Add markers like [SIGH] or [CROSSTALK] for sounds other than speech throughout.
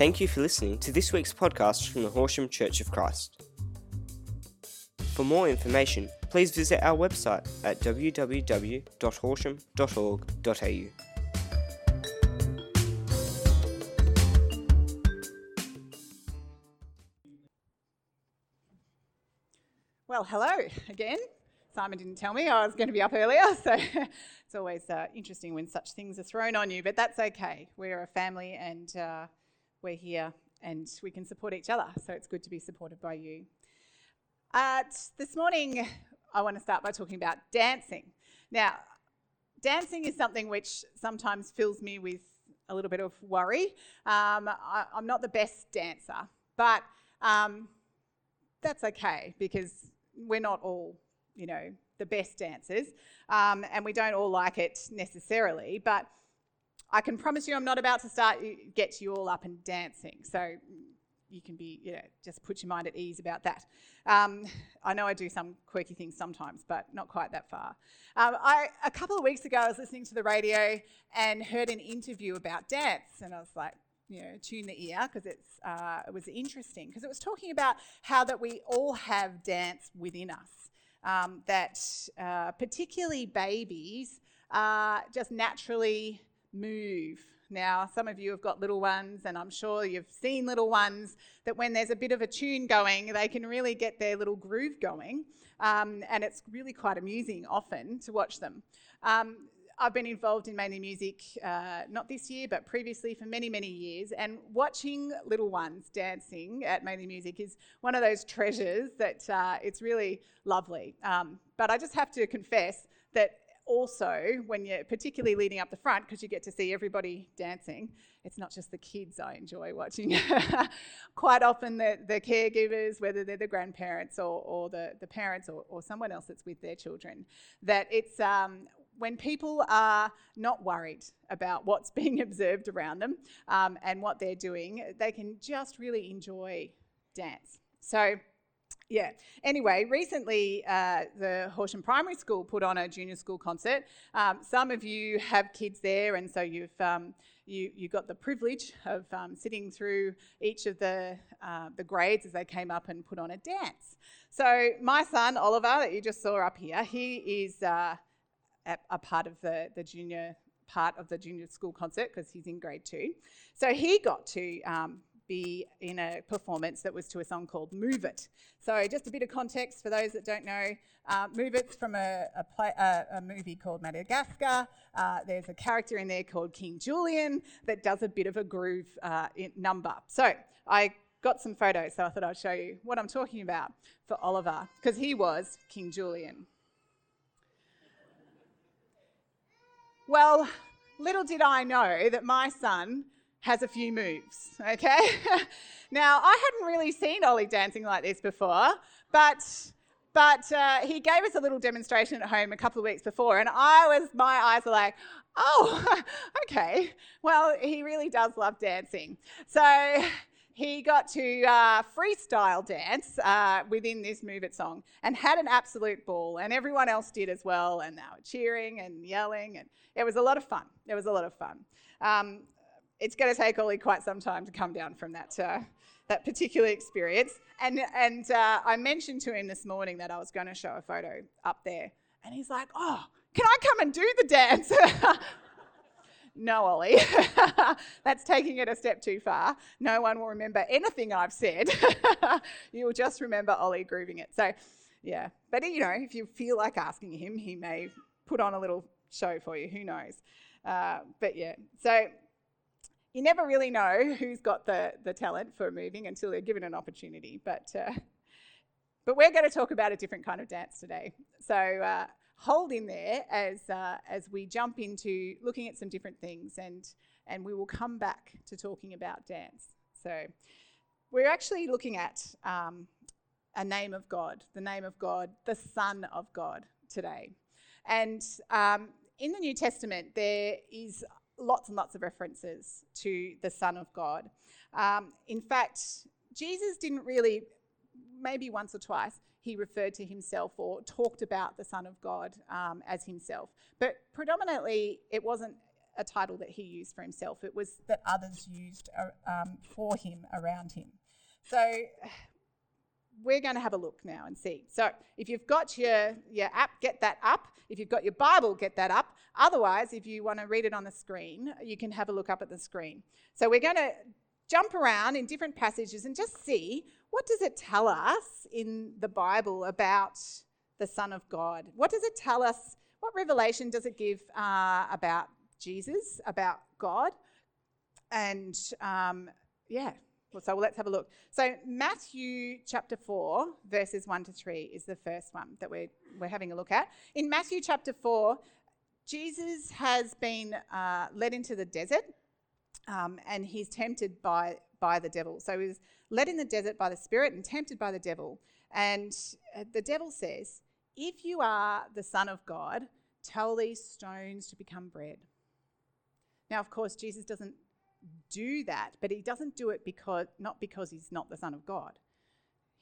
Thank you for listening to this week's podcast from the Horsham Church of Christ. For more information, please visit our website at www.horsham.org.au. Well, hello again. Simon didn't tell me I was going to be up earlier, [LAUGHS] so it's always uh, interesting when such things are thrown on you, but that's okay. We're a family and uh, we're here and we can support each other, so it's good to be supported by you. Uh, this morning, I want to start by talking about dancing. Now, dancing is something which sometimes fills me with a little bit of worry. Um, I, am not the best dancer, but um, that's okay because we're not all, you know, the best dancers, um, and we don't all like it necessarily. But I can promise you, I'm not about to start get you all up and dancing. So you can be, you know, just put your mind at ease about that. Um, I know I do some quirky things sometimes, but not quite that far. Um, I, a couple of weeks ago, I was listening to the radio and heard an interview about dance, and I was like, you know, tune the ear because it's uh, it was interesting because it was talking about how that we all have dance within us. Um, that uh, particularly babies are just naturally move. Now, some of you have got little ones, and I'm sure you've seen little ones that when there's a bit of a tune going, they can really get their little groove going. Um, and it's really quite amusing often to watch them. Um, I've been involved in mainly music, uh, not this year, but previously for many, many years. And watching little ones dancing at mainly music is one of those treasures that uh, it's really lovely. Um, but I just have to confess that also, when you're particularly leading up the front, because you get to see everybody dancing, it's not just the kids I enjoy watching. [LAUGHS] Quite often, the, the caregivers, whether they're the grandparents or, or the, the parents or, or someone else that's with their children, that it's um, when people are not worried about what's [LAUGHS] being observed around them um, and what they're doing, they can just really enjoy dance. So, yeah. Anyway, recently uh, the Horsham Primary School put on a junior school concert. Um, some of you have kids there, and so you've um, you you got the privilege of um, sitting through each of the uh, the grades as they came up and put on a dance. So my son Oliver, that you just saw up here, he is. Uh, a part of the, the junior part of the junior school concert because he's in grade two. So he got to um, be in a performance that was to a song called Move It. So, just a bit of context for those that don't know uh, Move It's from a, a, play, a movie called Madagascar. Uh, there's a character in there called King Julien that does a bit of a groove uh, number. So, I got some photos, so I thought I'd show you what I'm talking about for Oliver because he was King Julien. Well, little did I know that my son has a few moves, okay? [LAUGHS] now, I hadn't really seen Ollie dancing like this before, but but uh, he gave us a little demonstration at home a couple of weeks before, and I was, my eyes were like, oh, [LAUGHS] okay. Well, he really does love dancing. So he got to uh, freestyle dance uh, within this Move It song and had an absolute ball, and everyone else did as well, and they were cheering and yelling, and it was a lot of fun. It was a lot of fun. Um, it's going to take Ollie quite some time to come down from that, uh, that particular experience. And, and uh, I mentioned to him this morning that I was going to show a photo up there, and he's like, oh, can I come and do the dance? [LAUGHS] No, Ollie, [LAUGHS] that's taking it a step too far. No one will remember anything I've said. [LAUGHS] you will just remember Ollie grooving it. So, yeah. But, you know, if you feel like asking him, he may put on a little show for you. Who knows? Uh, but, yeah. So, you never really know [LAUGHS] who's got the, the talent for moving until they're given an opportunity. But, uh, but we're going to talk about a different kind of dance today. So, uh, hold in there as, uh, as we jump into looking at some different things and, and we will come back to talking about dance. So we're actually looking at um, a name of God, the name of God, the Son of God today. And um, in the New Testament, there is lots and lots of references to the Son of God. Um, in fact, Jesus didn't really, maybe once or twice, he referred to himself or talked about the Son of God um, as himself. But predominantly, it wasn't a title that he used for himself, it was that others used uh, um, for him around him. So [SIGHS] we're going to have a look now and see. So if you've got your, your app, get that up. If you've got your Bible, get that up. Otherwise, if you want to read it on the screen, you can have a look up at the screen. So we're going to jump around in different passages and just see what does it tell us in the Bible about the Son of God? What does it tell us? What revelation does it give uh, about Jesus, about God? And um, yeah, so let's have a look. So Matthew chapter 4, verses 1 to 3 is the first one that we're, we're having a look at. In Matthew chapter 4, Jesus has been uh, led into the desert um, and he's tempted by, by the devil. So he's led in the desert by the Spirit and tempted by the devil. And uh, the devil says, If you are the Son of God, tell these stones to become bread. Now, of course, Jesus doesn't do that, but he doesn't do it because not because he's not the Son of God.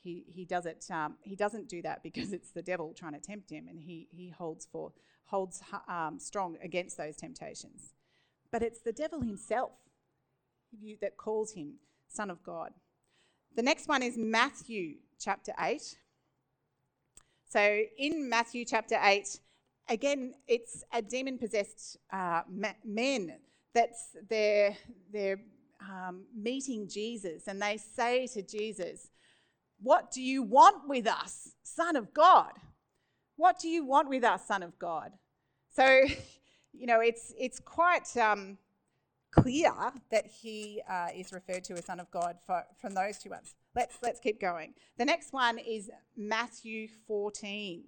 He, he does it. Um, he doesn't do that because it's the devil trying to tempt him, and he he holds for holds um, strong against those temptations. But it's the devil himself that calls him Son of God. The next one is Matthew chapter eight. So in Matthew chapter eight, again, it's a demon possessed uh, men that's they're, they're um, meeting Jesus and they say to Jesus, What do you want with us, Son of God? What do you want with us, Son of God? So, [LAUGHS] you know, it's, it's quite um, clear that he uh, is referred to as Son of God for, from those two ones. Let's, let's keep going. The next one is Matthew 14,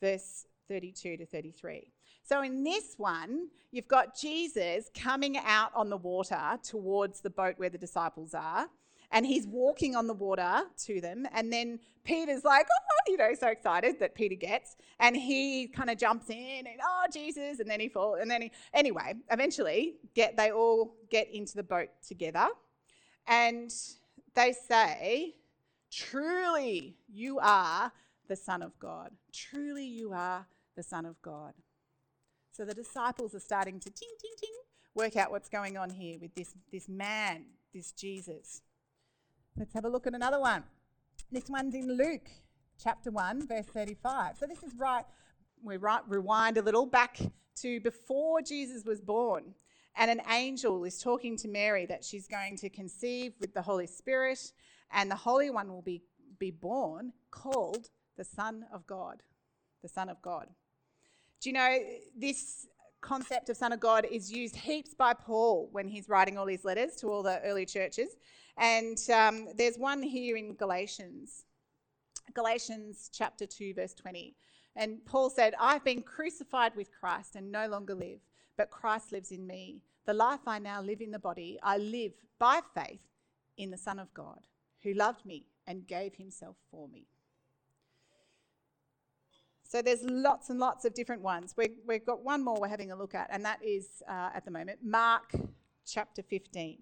verse 32 to 33. So in this one, you've got Jesus coming out on the water towards the boat where the disciples are. And he's walking on the water to them. And then Peter's like, oh, you know, so excited that Peter gets. And he kind of jumps in and, oh, Jesus. And then he falls. And then he, anyway, eventually, get they all get into the boat together. And they say, truly, you are the Son of God. Truly, you are the Son of God. So the disciples are starting to ting, ting, ting, work out what's going on here with this, this man, this Jesus. Let's have a look at another one. This one's in Luke chapter 1, verse 35. So this is right, we right, rewind a little back to before Jesus was born. And an angel is talking to Mary that she's going to conceive with the Holy Spirit, and the Holy One will be, be born called the Son of God. The Son of God. Do you know this concept of Son of God is used heaps by Paul when he's writing all his letters to all the early churches. And um, there's one here in Galatians, Galatians chapter 2, verse 20. And Paul said, I've been crucified with Christ and no longer live, but Christ lives in me. The life I now live in the body, I live by faith in the Son of God, who loved me and gave himself for me. So there's lots and lots of different ones. we have got one more we're having a look at, and that is uh, at the moment Mark chapter 15,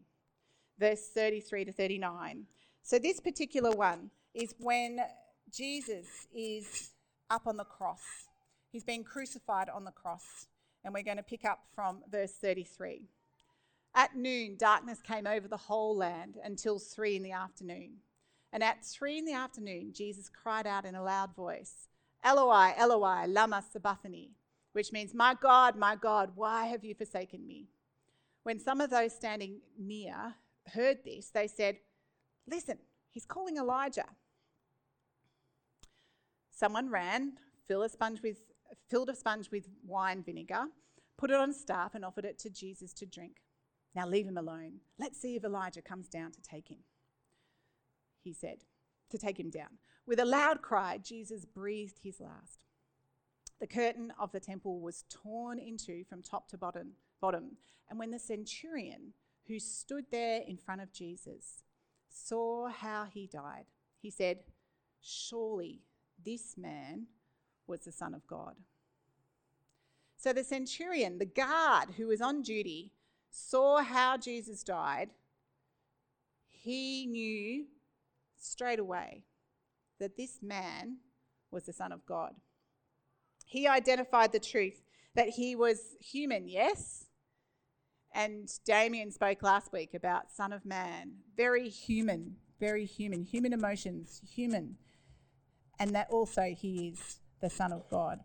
verse 33 to 39. So this particular one is when Jesus is up on the cross. He's been crucified on the cross, and we're going to pick up from verse 33. At noon, darkness came over the whole land until three in the afternoon. And at three in the afternoon, Jesus cried out in a loud voice. Eloi, Eloi, lama sabachthani, which means, My God, my God, why have you forsaken me? When some of those standing near heard this, they said, Listen, he's calling Elijah. Someone ran, filled a sponge with, filled a sponge with wine vinegar, put it on staff, and offered it to Jesus to drink. Now leave him alone. Let's see if Elijah comes down to take him. He said, to take him down. With a loud cry, Jesus breathed his last. The curtain of the temple was torn in two from top to bottom, bottom. And when the centurion who stood there in front of Jesus saw how he died, he said, Surely this man was the Son of God. So the centurion, the guard who was on duty, saw how Jesus died. He knew straight away that this man was the Son of God. He identified the truth that he was human, yes, And Damien spoke last week about Son of Man, very human, very human, human emotions, human. And that also he is the Son of God.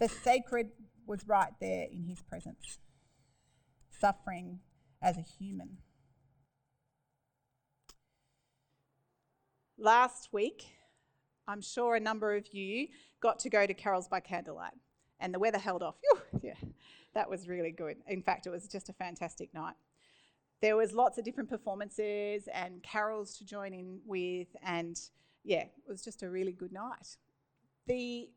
The sacred was right there in his presence, suffering as a human. Last week, I'm sure a number of you got to go to Carols by Candlelight, and the weather held off. Whew, yeah, that was really good. In fact, it was just a fantastic night. There was lots of different performances and carols to join in with, and yeah, it was just a really good night. The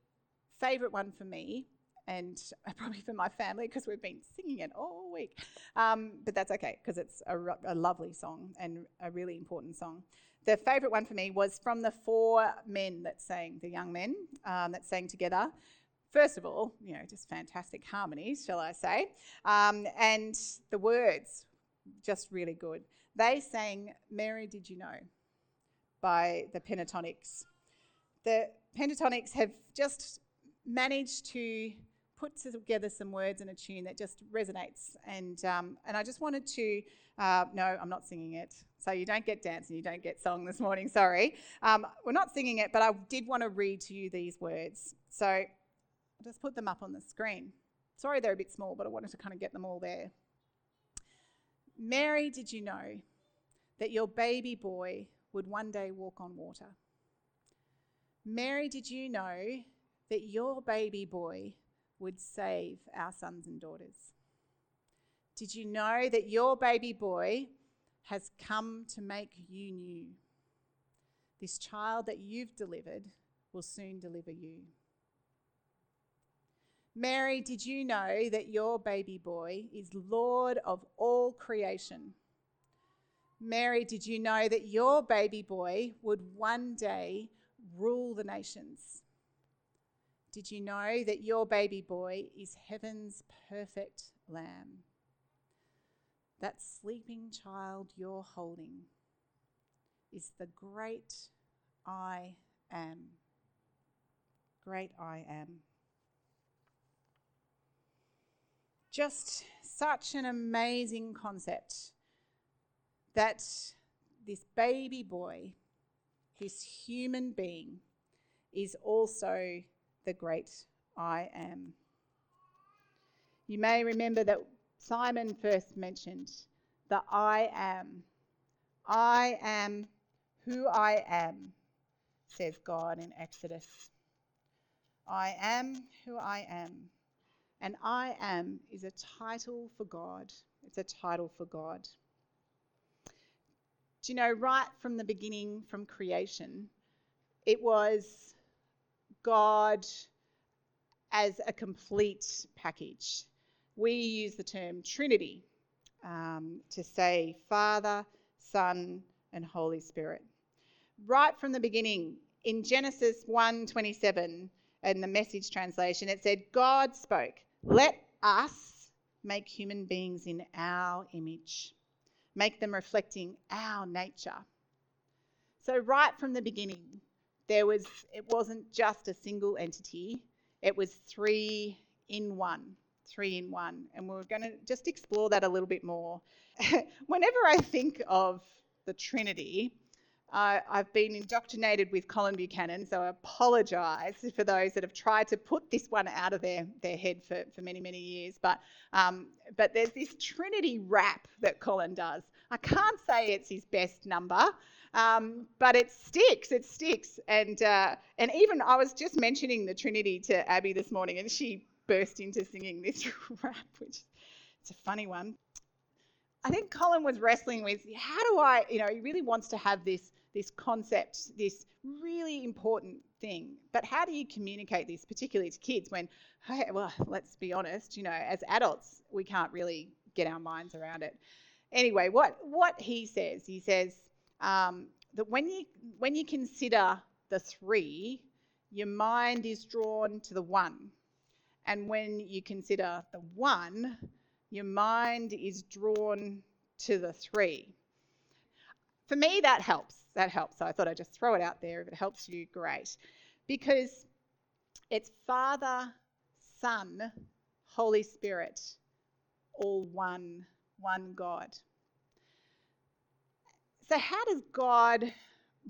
favourite one for me, and [LAUGHS] probably for my family because we've been singing it all week, um, but that's okay because it's a, a lovely song and a really important song the favourite one for me was from the four men that sang, the young men um, that sang together. First of all, you know, just fantastic harmonies, shall I say, um, and the words, just really good. They sang "Mary, Did You Know" by the Pentatonix. The Pentatonix have just managed to put together some words in a tune that just resonates, and um, and I just wanted to. Uh, no, I'm not singing it. So you don't get dance and you don't get song this morning, sorry. Um, we're not singing it, but I did want to read to you these words. So just put them up on the screen. Sorry they're a bit small, but I wanted to kind of get them all there. Mary, did you know that your baby boy would one day walk on water? Mary, did you know that your baby boy would save our sons and daughters? Did you know that your baby boy has come to make you new. This child that you've delivered will soon deliver you. Mary, did you know that your baby boy is Lord of all creation? Mary, did you know that your baby boy would one day rule the nations? Did you know that your baby boy is heaven's perfect lamb? That sleeping child you're holding is the great I am. Great I am. Just such an amazing concept that this baby boy, this human being, is also the great I am. You may remember that Simon first mentioned the I am. I am who I am, says God in Exodus. I am who I am. And I am is a title for God. It's a title for God. Do you know, right from the beginning, from creation, it was God as a complete package we use the term Trinity um, to say Father, Son, and Holy Spirit. Right from the beginning, in Genesis 1:27, in the message translation, it said, God spoke, let us make human beings in our image, make them reflecting our nature. So right from the beginning, there was it wasn't just a single entity, it was three in one three in one. And we're going to just explore that a little bit more. [LAUGHS] Whenever I think of the Trinity, uh, I've been indoctrinated with Colin Buchanan, so I apologise for those that have tried to put this one out of their, their head for, for many, many years. But, um, but there's this Trinity rap that Colin does. I can't say it's his best number, um, but it sticks. It sticks. And, uh, and even I was just mentioning the Trinity to Abby this morning, and she burst into singing this [LAUGHS] rap, which it's a funny one. I think Colin was wrestling with how do I, you know, he really wants to have this this concept, this really important thing. But how do you communicate this, particularly to kids, when, hey, well, let's be honest, you know, as adults, we can't really get our minds around it. Anyway, what what he says, he says um, that when you when you consider the three, your mind is drawn to the one. And when you consider the one, your mind is drawn to the three. For me, that helps. That helps. So I thought I'd just throw it out there. If it helps you, great. Because it's Father, Son, Holy Spirit, all one one God. So, how does God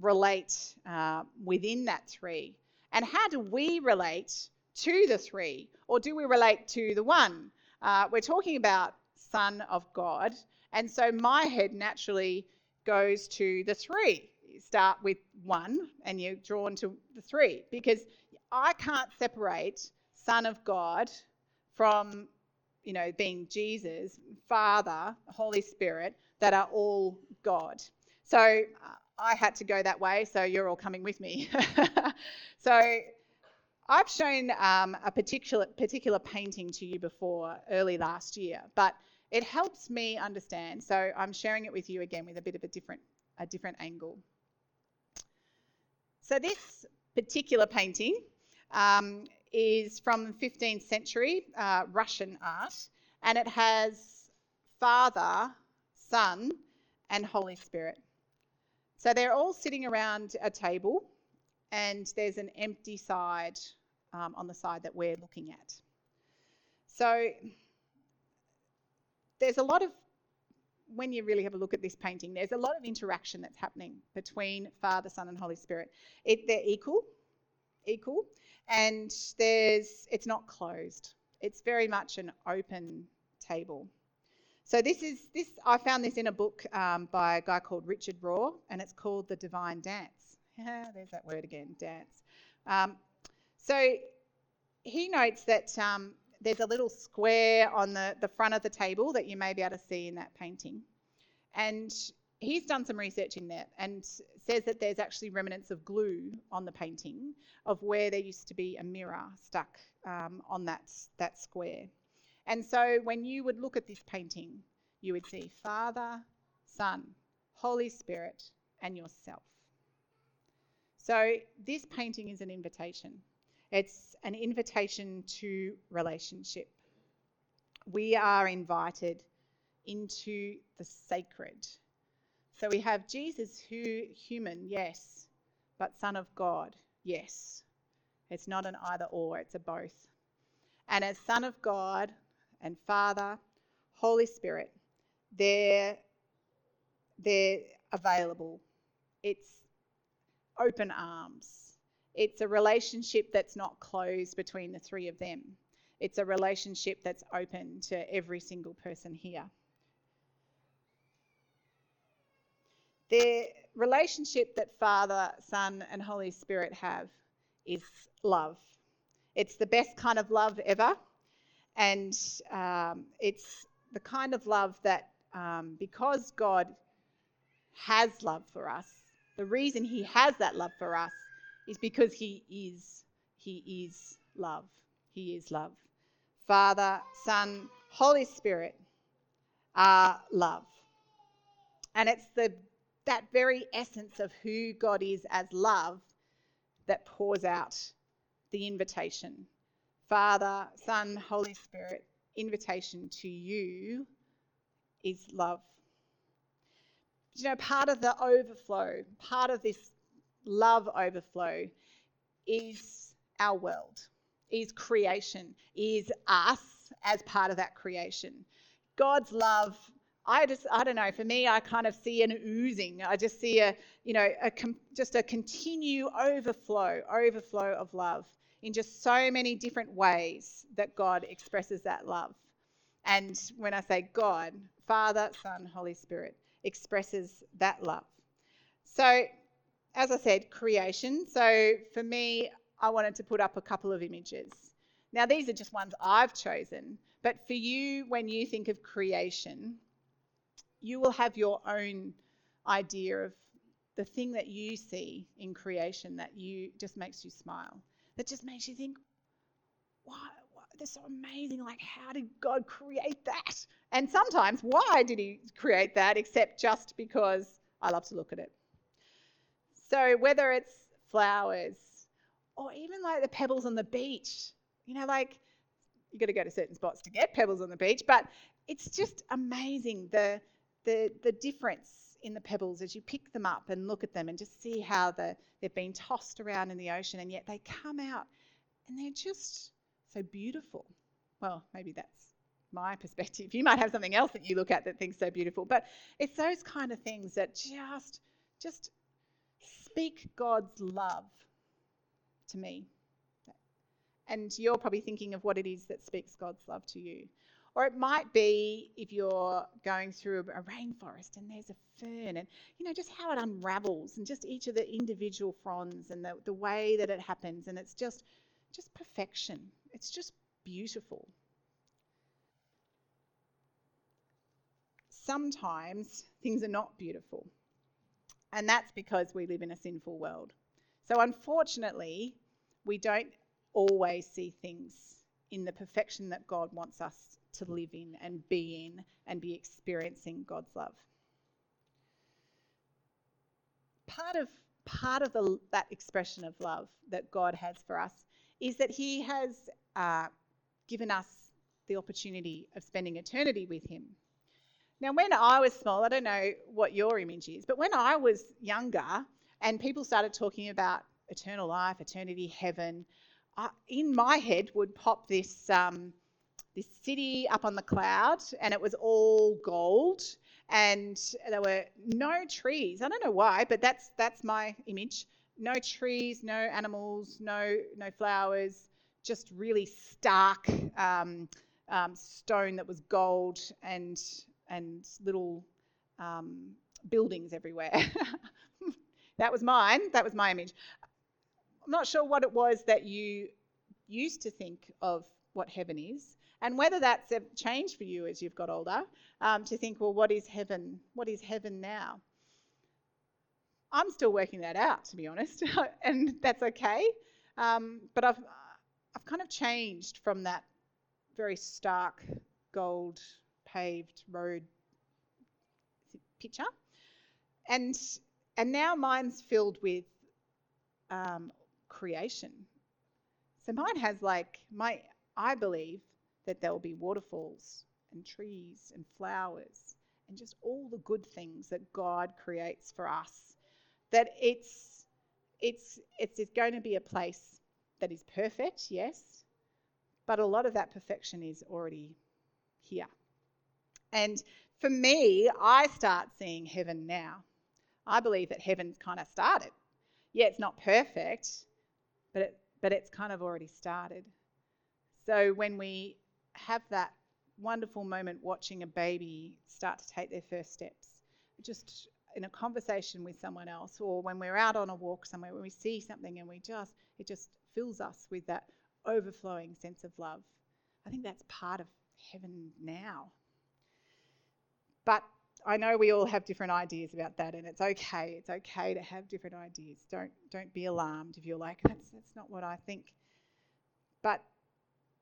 relate uh, within that three? And how do we relate to the three? Or do we relate to the one? Uh, we're talking about Son of God. And so my head naturally goes to the three. You start with one and you're drawn to the three because I can't separate Son of God from, you know, being Jesus, Father, Holy Spirit, that are all God. So uh, I had to go that way, so you're all coming with me. [LAUGHS] so I've shown um, a particular particular painting to you before early last year, but it helps me understand. So I'm sharing it with you again with a bit of a different a different angle. So this particular painting um, is from 15th century uh, Russian art, and it has Father, Son, and Holy Spirit. So they're all sitting around a table, and there's an empty side um, on the side that we're looking at. So there's a lot of, when you really have a look at this painting, there's a lot of interaction that's happening between Father, Son, and Holy Spirit. It, they're equal, equal, and there's it's not closed. It's very much an open table. So this is this. I found this in a book um, by a guy called Richard Rohr, and it's called The Divine Dance. [LAUGHS] There's that word again, dance. Um, so he notes that um, there's a little square on the, the front of the table that you may be able to see in that painting. And he's done some research in that and says that there's actually remnants of glue on the painting of where there used to be a mirror stuck um, on that, that square. And so when you would look at this painting, you would see Father, Son, Holy Spirit, and yourself. So this painting is an invitation. It's an invitation to relationship. We are invited into the sacred. So we have Jesus, who human, yes, but Son of God, yes. It's not an either or, it's a both. And as Son of God and Father, Holy Spirit, they're, they're available. It's open arms. It's a relationship that's not closed between the three of them. It's a relationship that's open to every single person here. The relationship that Father, Son, and Holy Spirit have is love. It's the best kind of love ever. And um, it's the kind of love that, um, because God has love for us, the reason He has that love for us is because He is. He is love. He is love. Father, Son, Holy Spirit are love. And it's the that very essence of who God is as love that pours out the invitation Father, Son, Holy Spirit, invitation to you is love. You know, part of the overflow, part of this love overflow is our world, is creation, is us as part of that creation. God's love, I just, I don't know, for me, I kind of see an oozing. I just see a, you know, a, just a continue overflow, overflow of love in just so many different ways that God expresses that love. And when I say God, Father, Son, Holy Spirit expresses that love. So, as I said, creation. So, for me, I wanted to put up a couple of images. Now, these are just ones I've chosen, but for you, when you think of creation, you will have your own idea of the thing that you see in creation that you just makes you smile that just makes you think, why, why, they're so amazing. Like, how did God create that? And sometimes, why did He create that except just because I love to look at it? So, whether it's flowers or even like the pebbles on the beach, you know, like you got to go to certain spots to get pebbles on the beach, but it's just amazing the the the difference in the pebbles as you pick them up and look at them and just see how the, they've been tossed around in the ocean and yet they come out and they're just so beautiful. Well, maybe that's my perspective. You might have something else that you look at that thinks so beautiful, but it's those kind of things that just just speak God's love to me. And you're probably thinking of what it is that speaks God's love to you. Or it might be if you're going through a rainforest and there's a fern and, you know, just how it unravels and just each of the individual fronds and the, the way that it happens. And it's just, just perfection. It's just beautiful. Sometimes things are not beautiful. And that's because we live in a sinful world. So, unfortunately, we don't always see things in the perfection that God wants us to live in and be in and be experiencing God's love. Part of part of the, that expression of love that God has for us is that He has uh, given us the opportunity of spending eternity with Him. Now, when I was small, I don't know what your image is, but when I was younger and people started talking about eternal life, eternity, heaven, uh, in my head would pop this um, this city up on the cloud, and it was all gold, and there were no trees. I don't know why, but that's that's my image. No trees, no animals, no no flowers, just really stark um, um, stone that was gold and and little um, buildings everywhere. [LAUGHS] that was mine. That was my image. I'm not sure what it was that you used to think of what heaven is, and whether that's changed for you as you've got older um, to think, well, what is heaven? What is heaven now? I'm still working that out, to be honest, [LAUGHS] and that's okay. Um, but I've I've kind of changed from that very stark gold paved road picture, and and now mine's filled with um, creation. So mine has like my I believe that there will be waterfalls and trees and flowers and just all the good things that God creates for us. That it's it's it's, it's going to be a place that is perfect, yes, but a lot of that perfection is already here. And for me, I start seeing heaven now. I believe that heaven's kind of started. Yeah, it's not perfect, but it, but it's kind of already started. So when we have that wonderful moment watching a baby start to take their first steps, just in a conversation with someone else, or when we're out on a walk somewhere, when we see something and we just, it just fills us with that overflowing sense of love. I think that's part of heaven now. But I know we all have different ideas about that, and it's okay. It's okay to have different ideas. Don't don't be alarmed if you're like, that's that's not what I think. But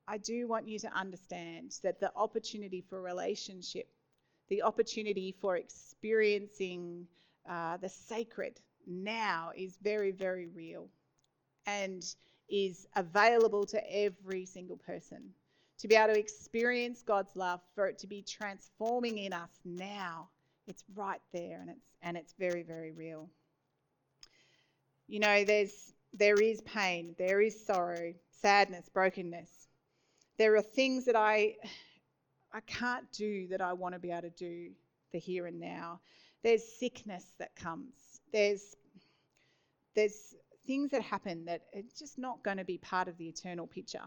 I do want you to understand that the opportunity for relationship, the opportunity for experiencing uh, the sacred now is very, very real and is available to every single person to be able to experience God's love, for it to be transforming in us now. It's right there and it's and it's very, very real. You know, there's there is pain, there is sorrow, sadness, brokenness. There are things that I I can't do that I want to be able to do the here and now. There's sickness that comes. There's there's things that happen that are just not going to be part of the eternal picture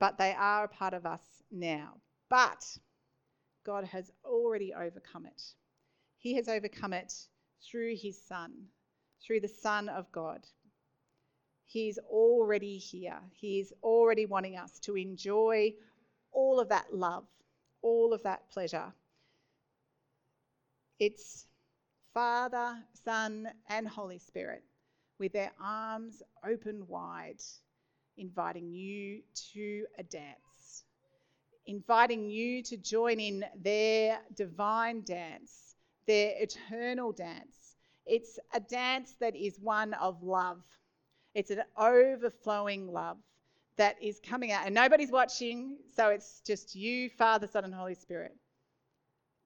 but they are a part of us now. But God has already overcome it. He has overcome it through his Son, through the Son of God. He's already here. He's already wanting us to enjoy all of that love, all of that pleasure. It's Father, Son, and Holy Spirit with their arms open wide inviting you to a dance, inviting you to join in their divine dance, their eternal dance. It's a dance that is one of love, it's an overflowing love that is coming out, and nobody's watching, so it's just you, Father, Son, and Holy Spirit,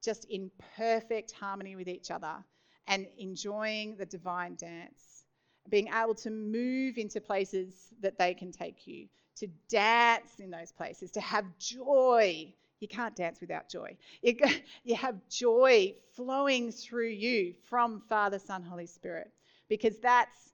just in perfect harmony with each other and enjoying the divine dance being able to move into places that they can take you, to dance in those places, to have joy You can't dance without joy. You, [LAUGHS] you have joy flowing through you from Father, Son, Holy Spirit, because that's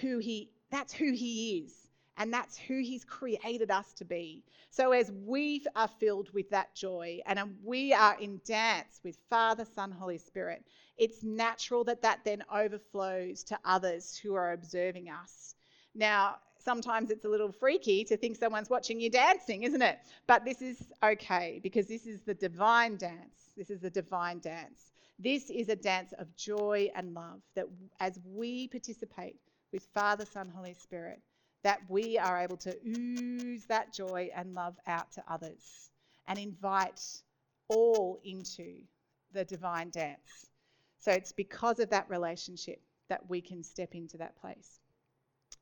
who He that's who He is. And that's who He's created us to be. So, as we are filled with that joy and we are in dance with Father, Son, Holy Spirit, it's natural that that then overflows to others who are observing us. Now, sometimes it's a little freaky to think someone's watching you dancing, isn't it? But this is okay because this is the divine dance. This is the divine dance. This is a dance of joy and love that as we participate with Father, Son, Holy Spirit, that we are able to ooze that joy and love out to others and invite all into the divine dance. So it's because of that relationship that we can step into that place.